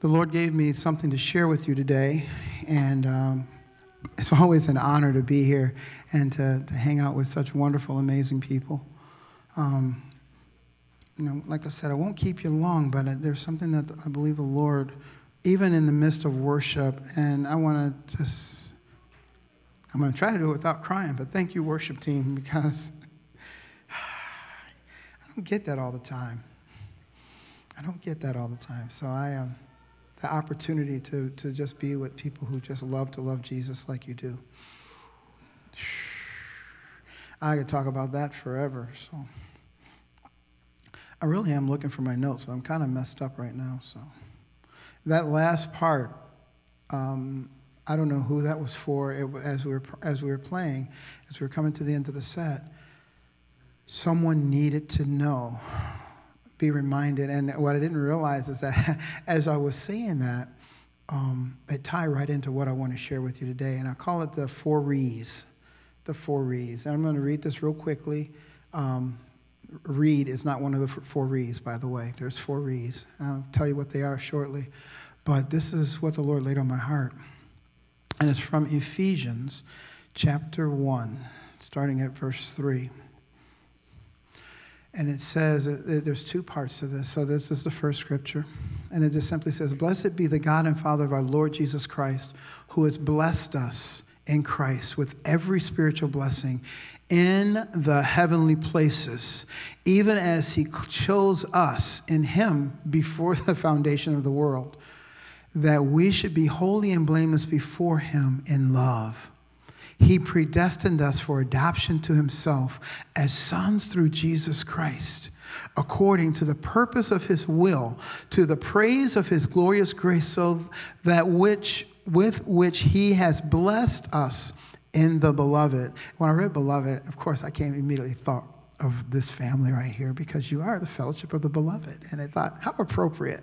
The Lord gave me something to share with you today, and um, it's always an honor to be here and to, to hang out with such wonderful, amazing people. Um, you know, like I said, I won't keep you long, but there's something that I believe the Lord, even in the midst of worship, and I want to just, I'm going to try to do it without crying, but thank you, worship team, because I don't get that all the time. I don't get that all the time. So I am. Um, the opportunity to, to just be with people who just love to love Jesus like you do. I could talk about that forever. So I really am looking for my notes, so I'm kind of messed up right now. So that last part, um, I don't know who that was for. It, as we were as we were playing, as we were coming to the end of the set, someone needed to know be reminded. And what I didn't realize is that as I was saying that, um, it tied right into what I want to share with you today. And I call it the four re's. The four re's. And I'm going to read this real quickly. Um, read is not one of the four re's, by the way. There's four re's. I'll tell you what they are shortly. But this is what the Lord laid on my heart. And it's from Ephesians chapter 1, starting at verse 3. And it says, uh, uh, there's two parts to this. So this is the first scripture. And it just simply says, Blessed be the God and Father of our Lord Jesus Christ, who has blessed us in Christ with every spiritual blessing in the heavenly places, even as he chose us in him before the foundation of the world, that we should be holy and blameless before him in love he predestined us for adoption to himself as sons through Jesus Christ, according to the purpose of his will, to the praise of his glorious grace, so that which with which he has blessed us in the beloved. When I read beloved, of course, I came immediately thought of this family right here because you are the fellowship of the beloved. And I thought, how appropriate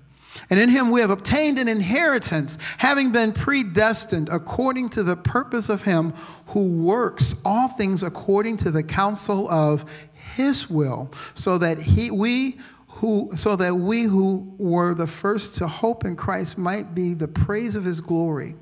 And in him we have obtained an inheritance, having been predestined according to the purpose of him who works all things according to the counsel of his will, so that he, we who, so that we who were the first to hope in Christ might be the praise of his glory.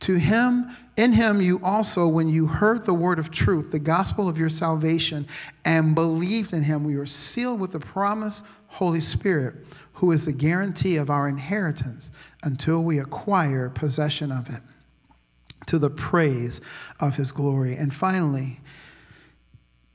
To him, in him, you also, when you heard the word of truth, the gospel of your salvation, and believed in him, we were sealed with the promise Holy Spirit who is the guarantee of our inheritance until we acquire possession of it to the praise of his glory. And finally,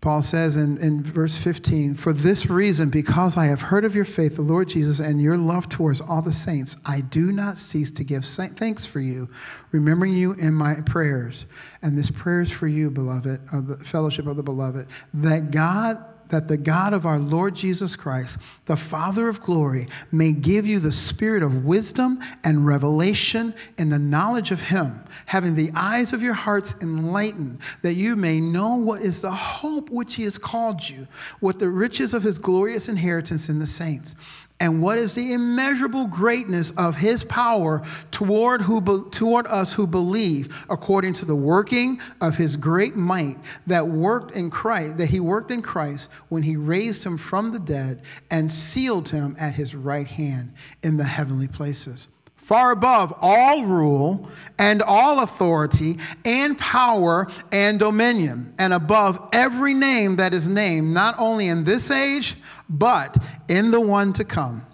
Paul says in, in verse 15, For this reason, because I have heard of your faith, the Lord Jesus, and your love towards all the saints, I do not cease to give thanks for you, remembering you in my prayers. And this prayer is for you, beloved, of the fellowship of the beloved, that God that the God of our Lord Jesus Christ, the Father of glory, may give you the spirit of wisdom and revelation in the knowledge of Him, having the eyes of your hearts enlightened, that you may know what is the hope which He has called you, what the riches of His glorious inheritance in the saints and what is the immeasurable greatness of his power toward, who, toward us who believe according to the working of his great might that worked in Christ that he worked in Christ when he raised him from the dead and sealed him at his right hand in the heavenly places. Far above all rule and all authority and power and dominion, and above every name that is named, not only in this age, but in the one to come.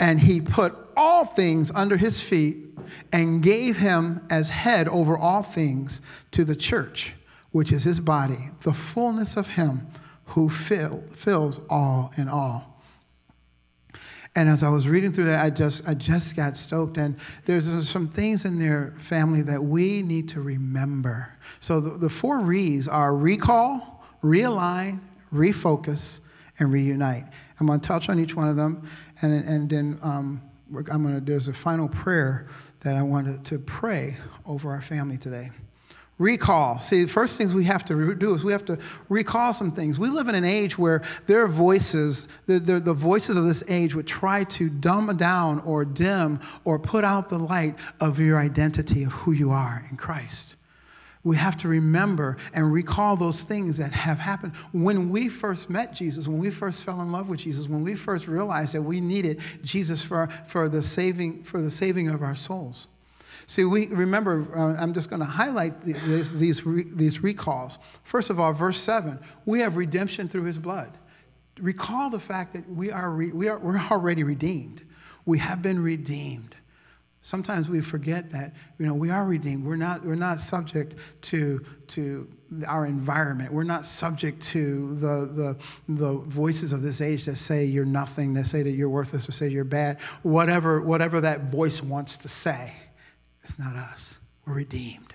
And he put all things under his feet and gave him as head over all things to the church, which is his body, the fullness of him who fill, fills all in all. And as I was reading through that, I just, I just got stoked. And there's some things in their family that we need to remember. So the, the four re's are recall, realign, refocus, and reunite. I'm going to touch on each one of them. And, and then um, I'm going to, there's a final prayer that I wanted to pray over our family today. Recall. See, first things we have to do is we have to recall some things. We live in an age where there are voices, the, the, the, voices of this age would try to dumb down or dim or put out the light of your identity of who you are in Christ. We have to remember and recall those things that have happened. When we first met Jesus, when we first fell in love with Jesus, when we first realized that we needed Jesus for, for, the, saving, for the saving of our souls. See, we remember, uh, I'm just going to highlight these, these, re, these recalls. First of all, verse 7 we have redemption through his blood. Recall the fact that we are, re, we are we're already redeemed. We have been redeemed. Sometimes we forget that you know we are redeemed. We're not we're not subject to to our environment. We're not subject to the the the voices of this age that say you're nothing, that say that you're worthless, or say you're bad. Whatever whatever that voice wants to say. It's not us. We're redeemed.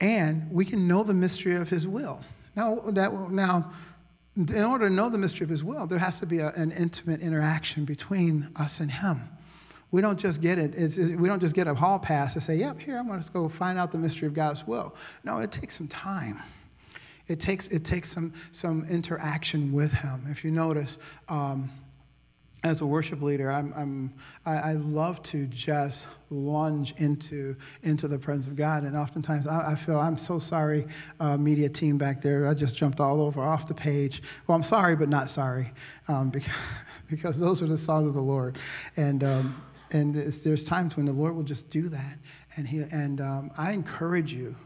And we can know the mystery of his will. Now, that, now in order to know the mystery of his will, there has to be a, an intimate interaction between us and him. We don't just get it, it's, it's, we don't just get a hall pass to say, yep, here, I'm going to go find out the mystery of God's will. No, it takes some time. It takes, it takes some, some interaction with him. If you notice, um, as a worship leader, I'm, I'm, I, I love to just lunge into, into the presence of God. And oftentimes I, I feel, I'm so sorry, uh, media team back there. I just jumped all over off the page. Well, I'm sorry, but not sorry, um, because, because those are the songs of the Lord. And, um, and there's times when the Lord will just do that. And, he, and um, I encourage you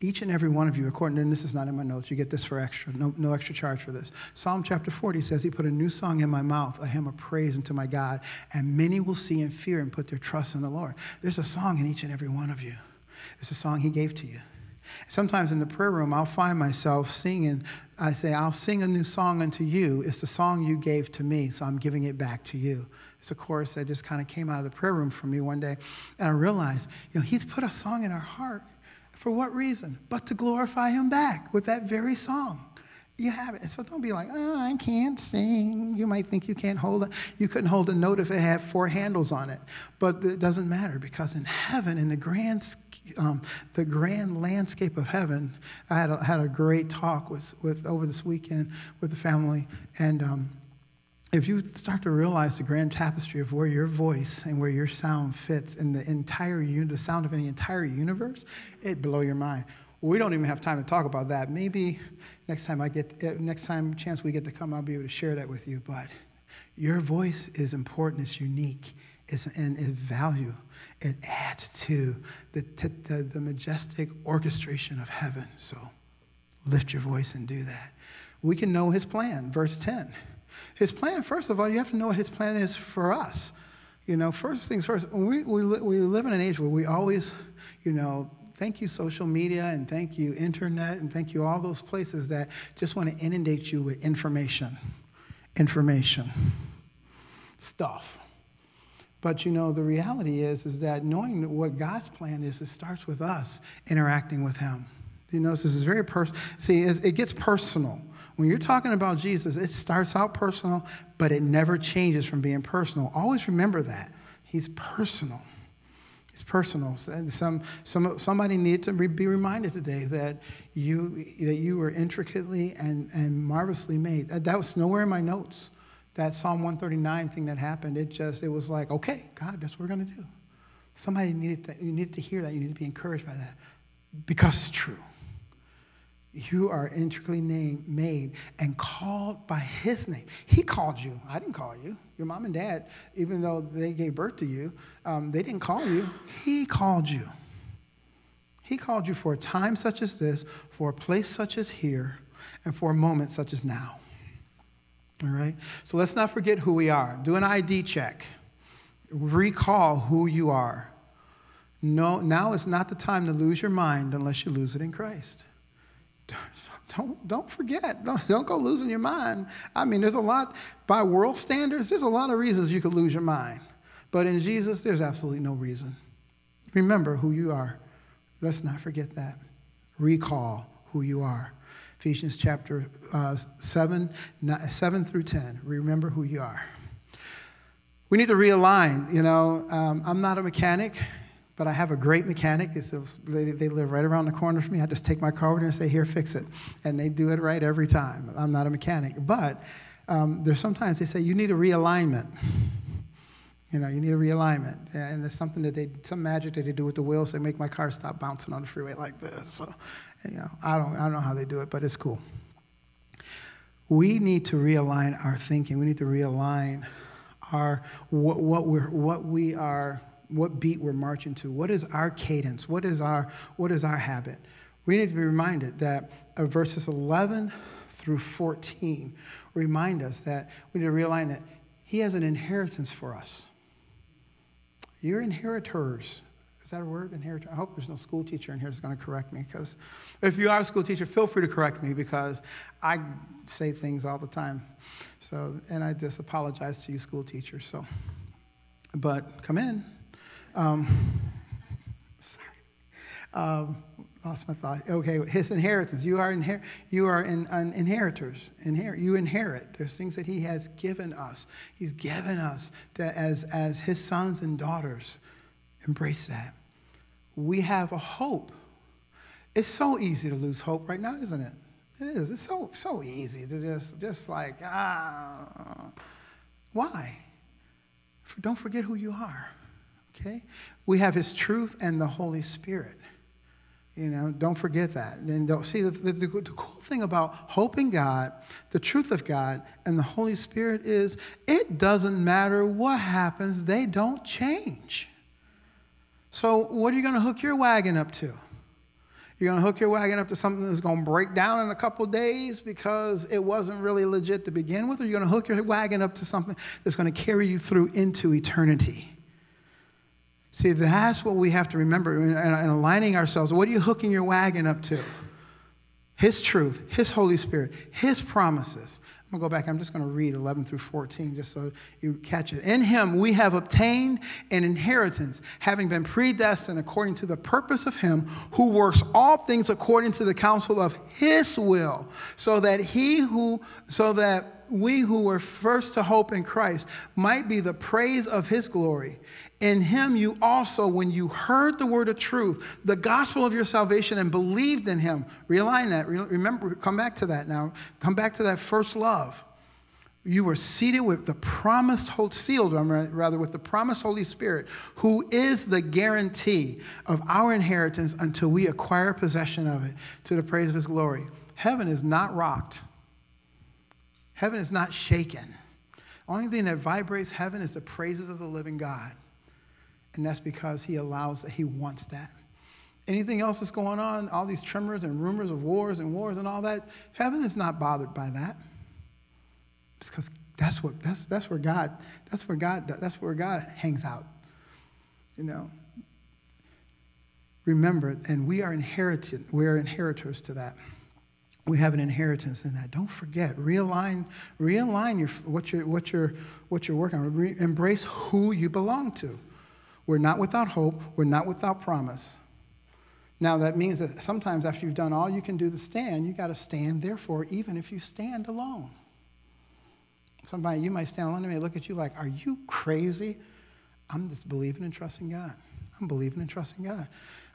each and every one of you, according and this is not in my notes, you get this for extra, no, no extra charge for this. Psalm chapter 40 says, He put a new song in my mouth, a hymn of praise unto my God, and many will see and fear and put their trust in the Lord. There's a song in each and every one of you. It's a song He gave to you. Sometimes in the prayer room, I'll find myself singing. I say, I'll sing a new song unto you. It's the song you gave to me, so I'm giving it back to you. It's a chorus that just kind of came out of the prayer room for me one day. And I realized, you know, He's put a song in our heart for what reason? But to glorify him back with that very song. You have it. So don't be like, oh, I can't sing. You might think you can't hold it. You couldn't hold a note if it had four handles on it. But it doesn't matter because in heaven, in the grand, um, the grand landscape of heaven, I had a, had a great talk with, with over this weekend with the family. And um, if you start to realize the grand tapestry of where your voice and where your sound fits in the entire the sound of any entire universe, it blow your mind. We don't even have time to talk about that. Maybe next time I get eh, next time chance we get to come, I'll be able to share that with you. But your voice is important. It's unique. It's, and its value. It adds to the, to the, the majestic orchestration of heaven. So lift your voice and do that. We can know his plan. Verse 10. His plan, first of all, you have to know what his plan is for us. You know, first things first, we, we, we live in an age where we always, you know, thank you social media and thank you internet and thank you all those places that just want to inundate you with information, information, stuff. But you know, the reality is, is that knowing what God's plan is, it starts with us interacting with Him. You know, this is very personal. See, it gets personal. When you're talking about Jesus, it starts out personal, but it never changes from being personal. Always remember that. He's personal. He's personal. Some, some, somebody needed to be reminded today that you, that you were intricately and, and marvelously made. That was nowhere in my notes. That Psalm 139 thing that happened, it just, it was like, okay, God, that's what we're going to do. Somebody needed to, you needed to hear that. You need to be encouraged by that because it's true. You are intricately named, made and called by his name. He called you. I didn't call you. Your mom and dad, even though they gave birth to you, um, they didn't call you. He called you. He called you for a time such as this, for a place such as here, and for a moment such as now. All right? So let's not forget who we are. Do an ID check. Recall who you are. No, now is not the time to lose your mind unless you lose it in Christ don't, don't forget. Don't, don't go losing your mind. I mean, there's a lot, by world standards, there's a lot of reasons you could lose your mind. But in Jesus, there's absolutely no reason. Remember who you are. Let's not forget that. Recall who you are. Ephesians chapter uh, 7, 7 through 10. Remember who you are. We need to realign. You know, um, I'm not a mechanic, But I have a great mechanic. They, they live right around the corner from me. I just take my car over there and say, Here, fix it. And they do it right every time. I'm not a mechanic. But um, there's sometimes they say, You need a realignment. You know, you need a realignment. And there's something that they, some magic that they do with the wheels. They make my car stop bouncing on the freeway like this. So, you know, I don't, I don't know how they do it, but it's cool. We need to realign our thinking. We need to realign our, what, what, we're, what we are, what beat we're marching to. What is our cadence? What is our, what is our habit? We need to be reminded that uh, verses 11 through 14 remind us that we need to realign that He has an inheritance for us. You're inheritors. Is that a word? Inheritor? I hope there's no school teacher in here that's going to correct me because if you are a school teacher, feel free to correct me because I say things all the time. So, and I just apologize to you, school teachers. So, but come in. Um, sorry. Um, lost my thought. Okay, his inheritance. You are inher- You are in, an inheritors. Inherit. You inherit. There's things that he has given us. He's given us to, as as his sons and daughters. Embrace that. We have a hope. It's so easy to lose hope right now, isn't it? It is. It's so so easy to just just like ah. Why? Don't forget who you are. Okay? We have His truth and the Holy Spirit. You know, don't forget that. And don't see the, the, the, the cool thing about hope in God, the truth of God, and the Holy Spirit is it doesn't matter what happens, they don't change. So, what are you going to hook your wagon up to? You're going to hook your wagon up to something that's going to break down in a couple days because it wasn't really legit to begin with, or you're going to hook your wagon up to something that's going to carry you through into eternity. See, that's what we have to remember and aligning ourselves. What are you hooking your wagon up to? His truth, His Holy Spirit, His promises. I'm going to go back. I'm just going to read 11 through 14 just so you catch it. In him we have obtained an inheritance, having been predestined according to the purpose of him who works all things according to the counsel of his will, so that he who so that we who were first to hope in Christ might be the praise of his glory. In him you also, when you heard the word of truth, the gospel of your salvation, and believed in him, realign that. Remember, come back to that now. Come back to that first love. You were seated with the promised, sealed rather, with the promised Holy Spirit, who is the guarantee of our inheritance until we acquire possession of it to the praise of his glory. Heaven is not rocked, heaven is not shaken. Only thing that vibrates heaven is the praises of the living God. And that's because he allows that, he wants that. Anything else that's going on, all these tremors and rumors of wars and wars and all that, heaven is not bothered by that. It's because that's what that's that's where God that's where God that's where God hangs out. You know. Remember, and we are inherited, we are inheritors to that. We have an inheritance in that. Don't forget, realign, realign your, what, you're, what, you're, what you're working on. Re- embrace who you belong to. We're not without hope. We're not without promise. Now, that means that sometimes after you've done all you can do to stand, you got to stand, therefore, even if you stand alone. Somebody, you might stand alone and may look at you like, Are you crazy? I'm just believing and trusting God. I'm believing and trusting God.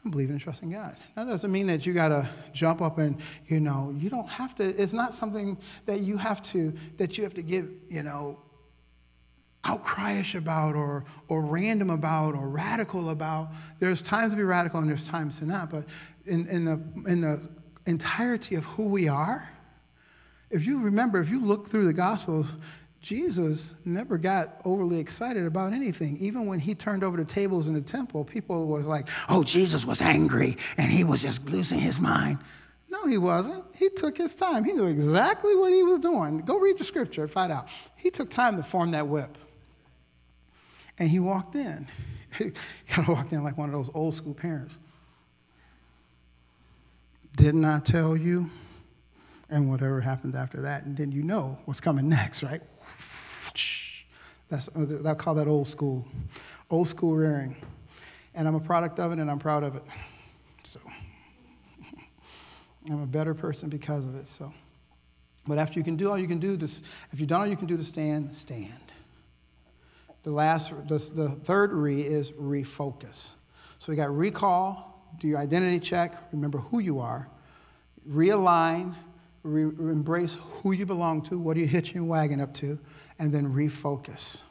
I'm believing and trusting God. That doesn't mean that you got to jump up and, you know, you don't have to, it's not something that you have to, that you have to give, you know, outcryish about or, or random about or radical about. There's times to be radical and there's times to not. But in, in, the, in the entirety of who we are, if you remember, if you look through the Gospels, Jesus never got overly excited about anything. Even when he turned over the tables in the temple, people was like, oh, Jesus was angry and he was just losing his mind. No, he wasn't. He took his time. He knew exactly what he was doing. Go read the scripture, find out. He took time to form that whip. And he walked in. he kind of walked in like one of those old school parents. Didn't I tell you? And whatever happened after that, and then you know what's coming next, right? That's, uh, they'll call that old school, old school rearing. And I'm a product of it, and I'm proud of it. So I'm a better person because of it. So, but after you can do all you can do, to, if you've done all you can do to stand, stand. The last, the, the third re is refocus. So we got recall, do your identity check, remember who you are, realign, re- embrace who you belong to, what are you hitching your wagon up to, and then refocus.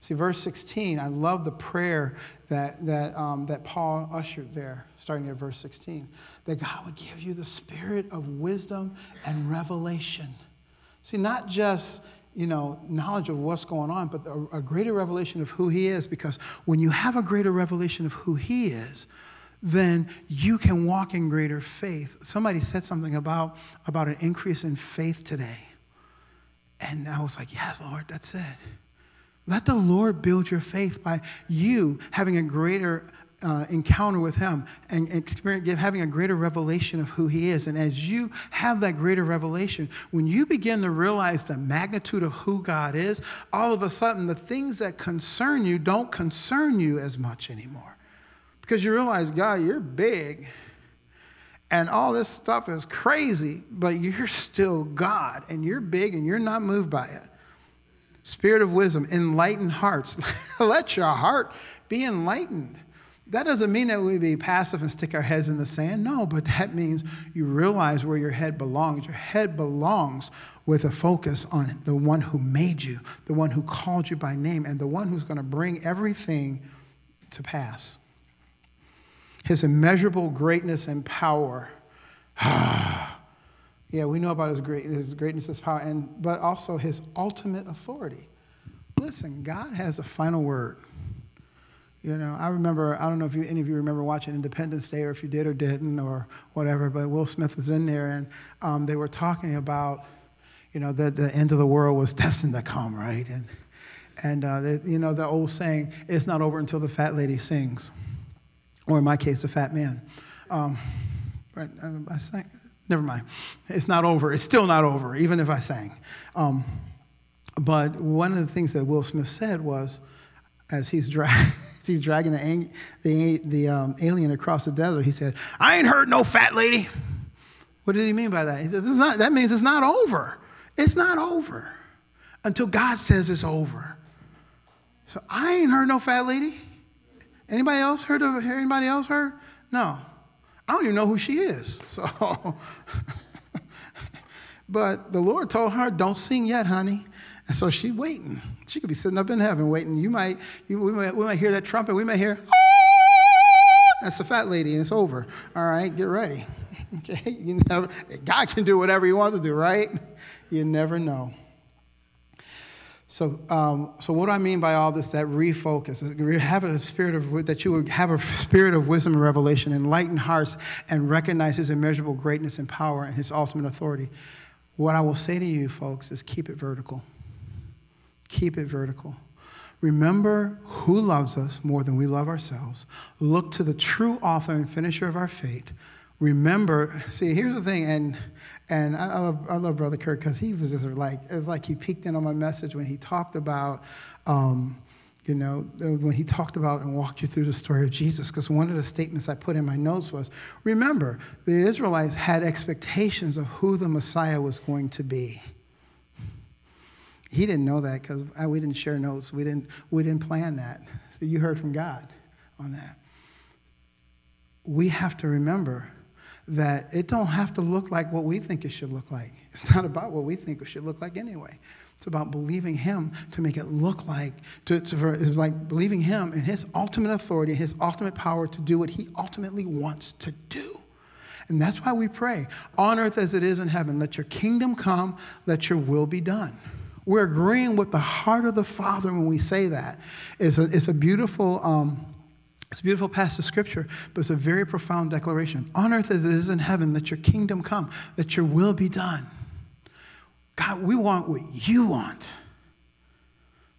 See, verse 16, I love the prayer that, that, um, that Paul ushered there, starting at verse 16, that God would give you the spirit of wisdom and revelation. See, not just you know, knowledge of what's going on, but a, a greater revelation of who he is. Because when you have a greater revelation of who he is, then you can walk in greater faith. Somebody said something about, about an increase in faith today. And I was like, yes, Lord, that's it. Let the Lord build your faith by you having a greater uh, encounter with Him and experience, having a greater revelation of who He is. And as you have that greater revelation, when you begin to realize the magnitude of who God is, all of a sudden the things that concern you don't concern you as much anymore. Because you realize, God, you're big. And all this stuff is crazy, but you're still God and you're big and you're not moved by it. Spirit of wisdom, enlighten hearts. Let your heart be enlightened. That doesn't mean that we be passive and stick our heads in the sand. No, but that means you realize where your head belongs. Your head belongs with a focus on the one who made you, the one who called you by name, and the one who's going to bring everything to pass. His immeasurable greatness and power. Ah. Yeah, we know about his, great, his greatness, his power, and, but also his ultimate authority. Listen, God has a final word. You know, I remember, I don't know if you, any of you remember watching Independence Day or if you did or didn't or whatever, but Will Smith was in there and um, they were talking about, you know, that the end of the world was destined to come, right? And, and uh, they, you know, the old saying, it's not over until the fat lady sings, or in my case, a fat man. Um, right, I sang, Never mind. It's not over. It's still not over, even if I sang. Um, but one of the things that Will Smith said was, as he's, dra- as he's dragging the, the, the um, alien across the desert, he said, I ain't heard no fat lady. What did he mean by that? He said, not, that means it's not over. It's not over until God says it's over. So I ain't heard no fat lady. Anybody else heard of her? anybody else heard? No. I don't even know who she is. So, but the Lord told her, "Don't sing yet, honey." And so she's waiting. She could be sitting up in heaven waiting. You might, you, we, might we might hear that trumpet. We might hear, ah! that's the fat lady, and it's over. All right, get ready. Okay, you never, God can do whatever He wants to do, right? You never know. So, um, so what do I mean by all this? That refocus, have a spirit of that you would have a spirit of wisdom and revelation, enlighten hearts, and recognize His immeasurable greatness and power and His ultimate authority. What I will say to you, folks, is keep it vertical. Keep it vertical. Remember who loves us more than we love ourselves. Look to the true author and finisher of our fate. Remember, see, here's the thing, and and I love, I love Brother Kirk because he was just like, it's like he peeked in on my message when he talked about, um, you know, when he talked about and walked you through the story of Jesus. Because one of the statements I put in my notes was remember, the Israelites had expectations of who the Messiah was going to be. He didn't know that because we didn't share notes. We didn't, we didn't plan that. So you heard from God on that. We have to remember that it don't have to look like what we think it should look like. It's not about what we think it should look like anyway. It's about believing Him to make it look like, to, to it's like believing Him in His ultimate authority, His ultimate power to do what He ultimately wants to do. And that's why we pray, on earth as it is in heaven, let your kingdom come, let your will be done. We're agreeing with the heart of the Father when we say that. It's a, it's a beautiful. Um, it's a beautiful passage of scripture, but it's a very profound declaration. On earth as it is in heaven, let your kingdom come, let your will be done. God, we want what you want.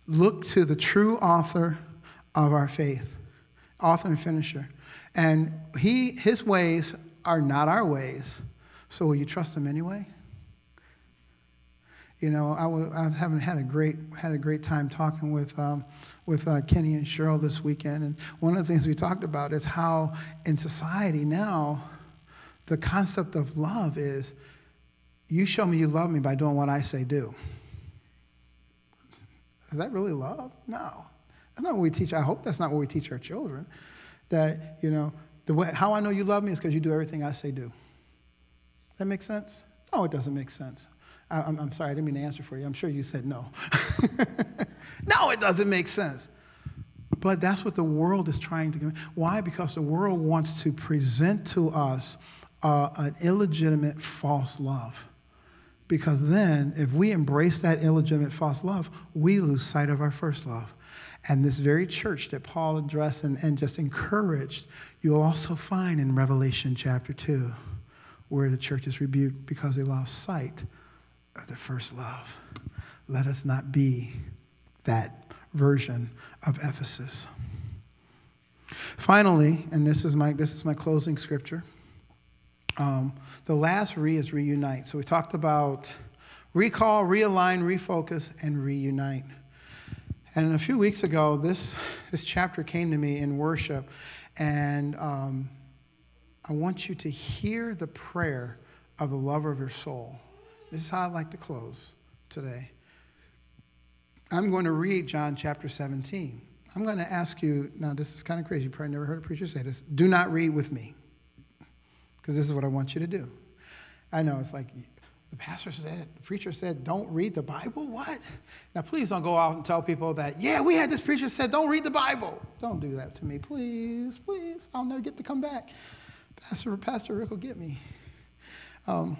Look to the true author of our faith, author and finisher. And he, his ways are not our ways. So will you trust him anyway? You know, I, w- I haven't had a great had a great time talking with um, with uh, Kenny and Cheryl this weekend, and one of the things we talked about is how in society now, the concept of love is, you show me you love me by doing what I say do. Is that really love? No, that's not what we teach. I hope that's not what we teach our children. that, you know, the way, how I know you love me is because you do everything I say do. That makes sense? No, it doesn't make sense. I, I'm, I'm sorry, I didn't mean to answer for you. I'm sure you said no. no, it doesn't make sense. But that's what the world is trying to. Do. Why? Because the world wants to present to us uh, an illegitimate false love. Because then, if we embrace that illegitimate false love, we lose sight of our first love. And this very church that Paul addressed and, and just encouraged, you'll also find in Revelation chapter 2, where the church is rebuked because they lost sight the first love. Let us not be that version of Ephesus. Finally, and this is my, this is my closing scripture. Um, the last re is reunite. So we talked about recall, realign, refocus, and reunite. And a few weeks ago, this, this chapter came to me in worship, and um, I want you to hear the prayer of the lover of your soul. This is how I'd like to close today. I'm going to read John chapter 17. I'm going to ask you, now this is kind of crazy, you probably never heard a preacher say this. Do not read with me, because this is what I want you to do. I know it's like the pastor said, the preacher said, don't read the Bible? What? Now, please don't go out and tell people that, yeah, we had this preacher said, don't read the Bible. Don't do that to me, please, please. I'll never get to come back. Pastor, Pastor Rick will get me. Um,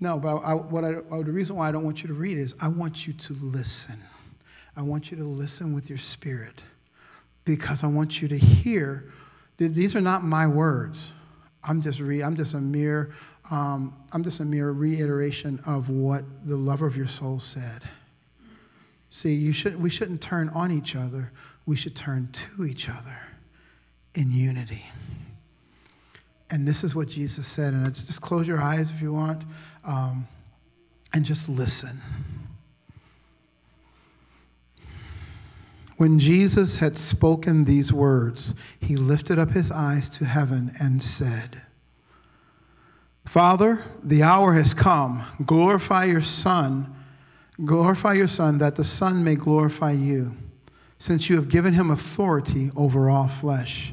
no, but I, what I, the reason why I don't want you to read is I want you to listen. I want you to listen with your spirit because I want you to hear. These are not my words. I'm just re, I'm just a mere um, I'm just a mere reiteration of what the lover of your soul said. See, you should, we shouldn't turn on each other. We should turn to each other in unity. And this is what Jesus said. And just close your eyes if you want um, and just listen. When Jesus had spoken these words, he lifted up his eyes to heaven and said, Father, the hour has come. Glorify your Son. Glorify your Son, that the Son may glorify you, since you have given him authority over all flesh,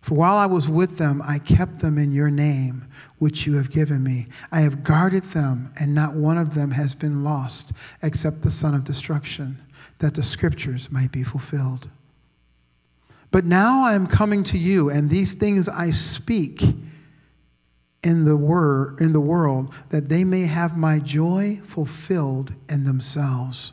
For while I was with them, I kept them in your name which you have given me. I have guarded them, and not one of them has been lost except the son of destruction, that the scriptures might be fulfilled. But now I am coming to you, and these things I speak in the word in the world that they may have my joy fulfilled in themselves.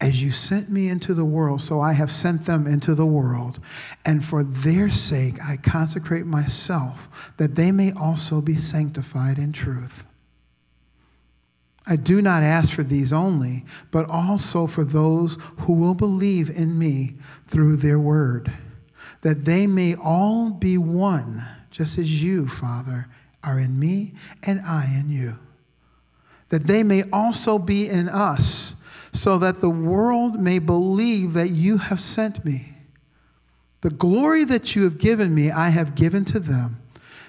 As you sent me into the world, so I have sent them into the world. And for their sake, I consecrate myself, that they may also be sanctified in truth. I do not ask for these only, but also for those who will believe in me through their word, that they may all be one, just as you, Father, are in me and I in you. That they may also be in us so that the world may believe that you have sent me. The glory that you have given me, I have given to them,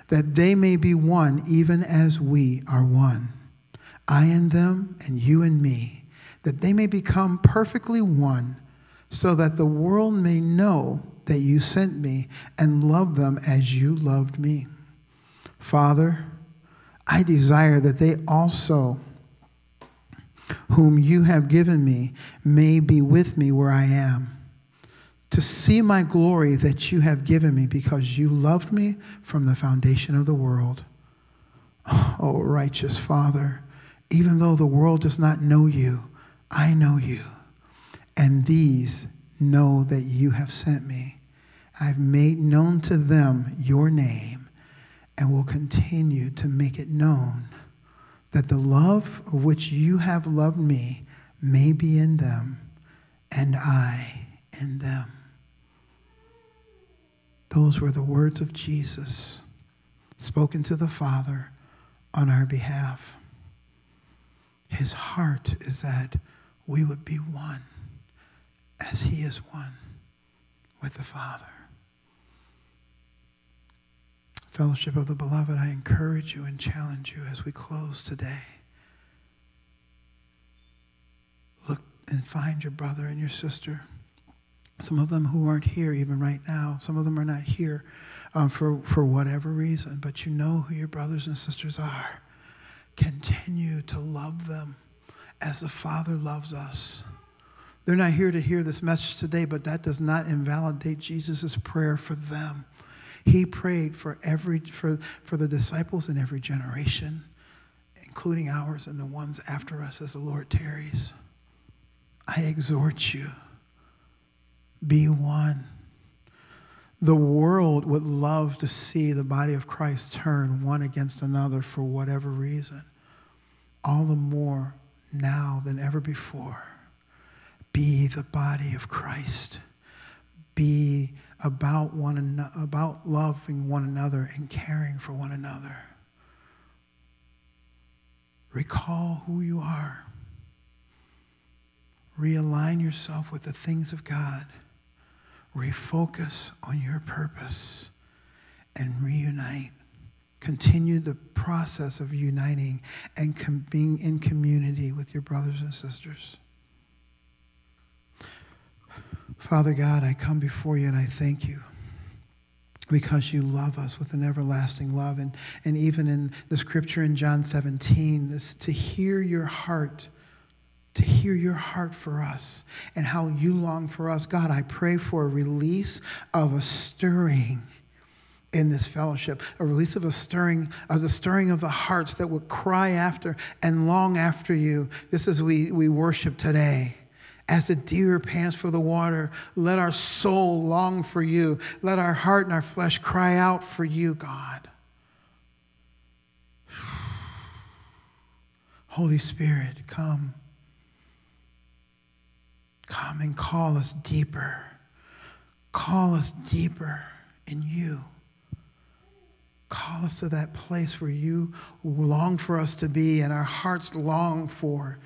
that they may be one, even as we are one. I and them, and you and me, that they may become perfectly one, so that the world may know that you sent me and love them as you loved me. Father, I desire that they also whom you have given me, may be with me where I am, to see my glory that you have given me because you loved me from the foundation of the world. Oh, righteous Father, even though the world does not know you, I know you, and these know that you have sent me. I've made known to them your name and will continue to make it known that the love which you have loved me may be in them, and I in them. Those were the words of Jesus spoken to the Father on our behalf. His heart is that we would be one as he is one with the Father. Fellowship of the Beloved, I encourage you and challenge you as we close today. Look and find your brother and your sister. Some of them who aren't here even right now, some of them are not here um, for, for whatever reason, but you know who your brothers and sisters are. Continue to love them as the Father loves us. They're not here to hear this message today, but that does not invalidate Jesus' prayer for them. He prayed for every for, for the disciples in every generation, including ours and the ones after us as the Lord tarries. I exhort you, be one. The world would love to see the body of Christ turn one against another for whatever reason. All the more now than ever before. Be the body of Christ. Be about one another, about loving one another and caring for one another. Recall who you are. Realign yourself with the things of God. Refocus on your purpose and reunite. Continue the process of uniting and com- being in community with your brothers and sisters. Father God, I come before you and I thank you because you love us with an everlasting love. And, and even in the scripture in John 17, this, to hear your heart, to hear your heart for us and how you long for us. God, I pray for a release of a stirring in this fellowship, a release of a stirring, of the stirring of the hearts that would cry after and long after you. This is we, we worship today. As the deer pants for the water, let our soul long for you. Let our heart and our flesh cry out for you, God. Holy Spirit, come. Come and call us deeper. Call us deeper in you. Call us to that place where you long for us to be and our hearts long for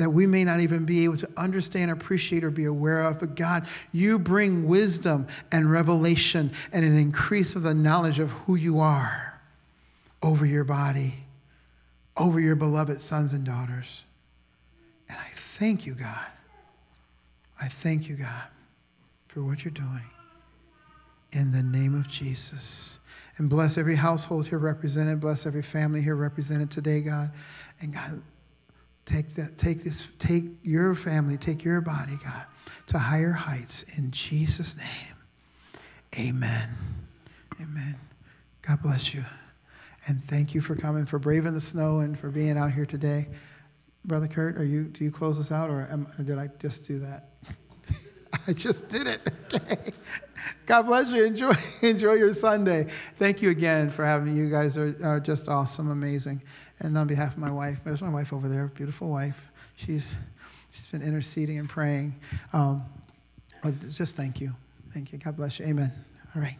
that we may not even be able to understand, appreciate, or be aware of. But God, you bring wisdom and revelation and an increase of the knowledge of who you are over your body, over your beloved sons and daughters. And I thank you, God. I thank you, God, for what you're doing. In the name of Jesus. And bless every household here represented. Bless every family here represented today, God. And God, Take that, take this, take your family, take your body, God, to higher heights in Jesus' name. Amen. Amen. God bless you. And thank you for coming, for braving the snow, and for being out here today. Brother Kurt, are you, do you close us out or am, did I just do that? I just did it. Okay. God bless you. Enjoy, enjoy your Sunday. Thank you again for having me. You guys are, are just awesome, amazing. And on behalf of my wife, there's my wife over there, beautiful wife. She's, she's been interceding and praying. Um, just thank you. Thank you. God bless you. Amen. All right.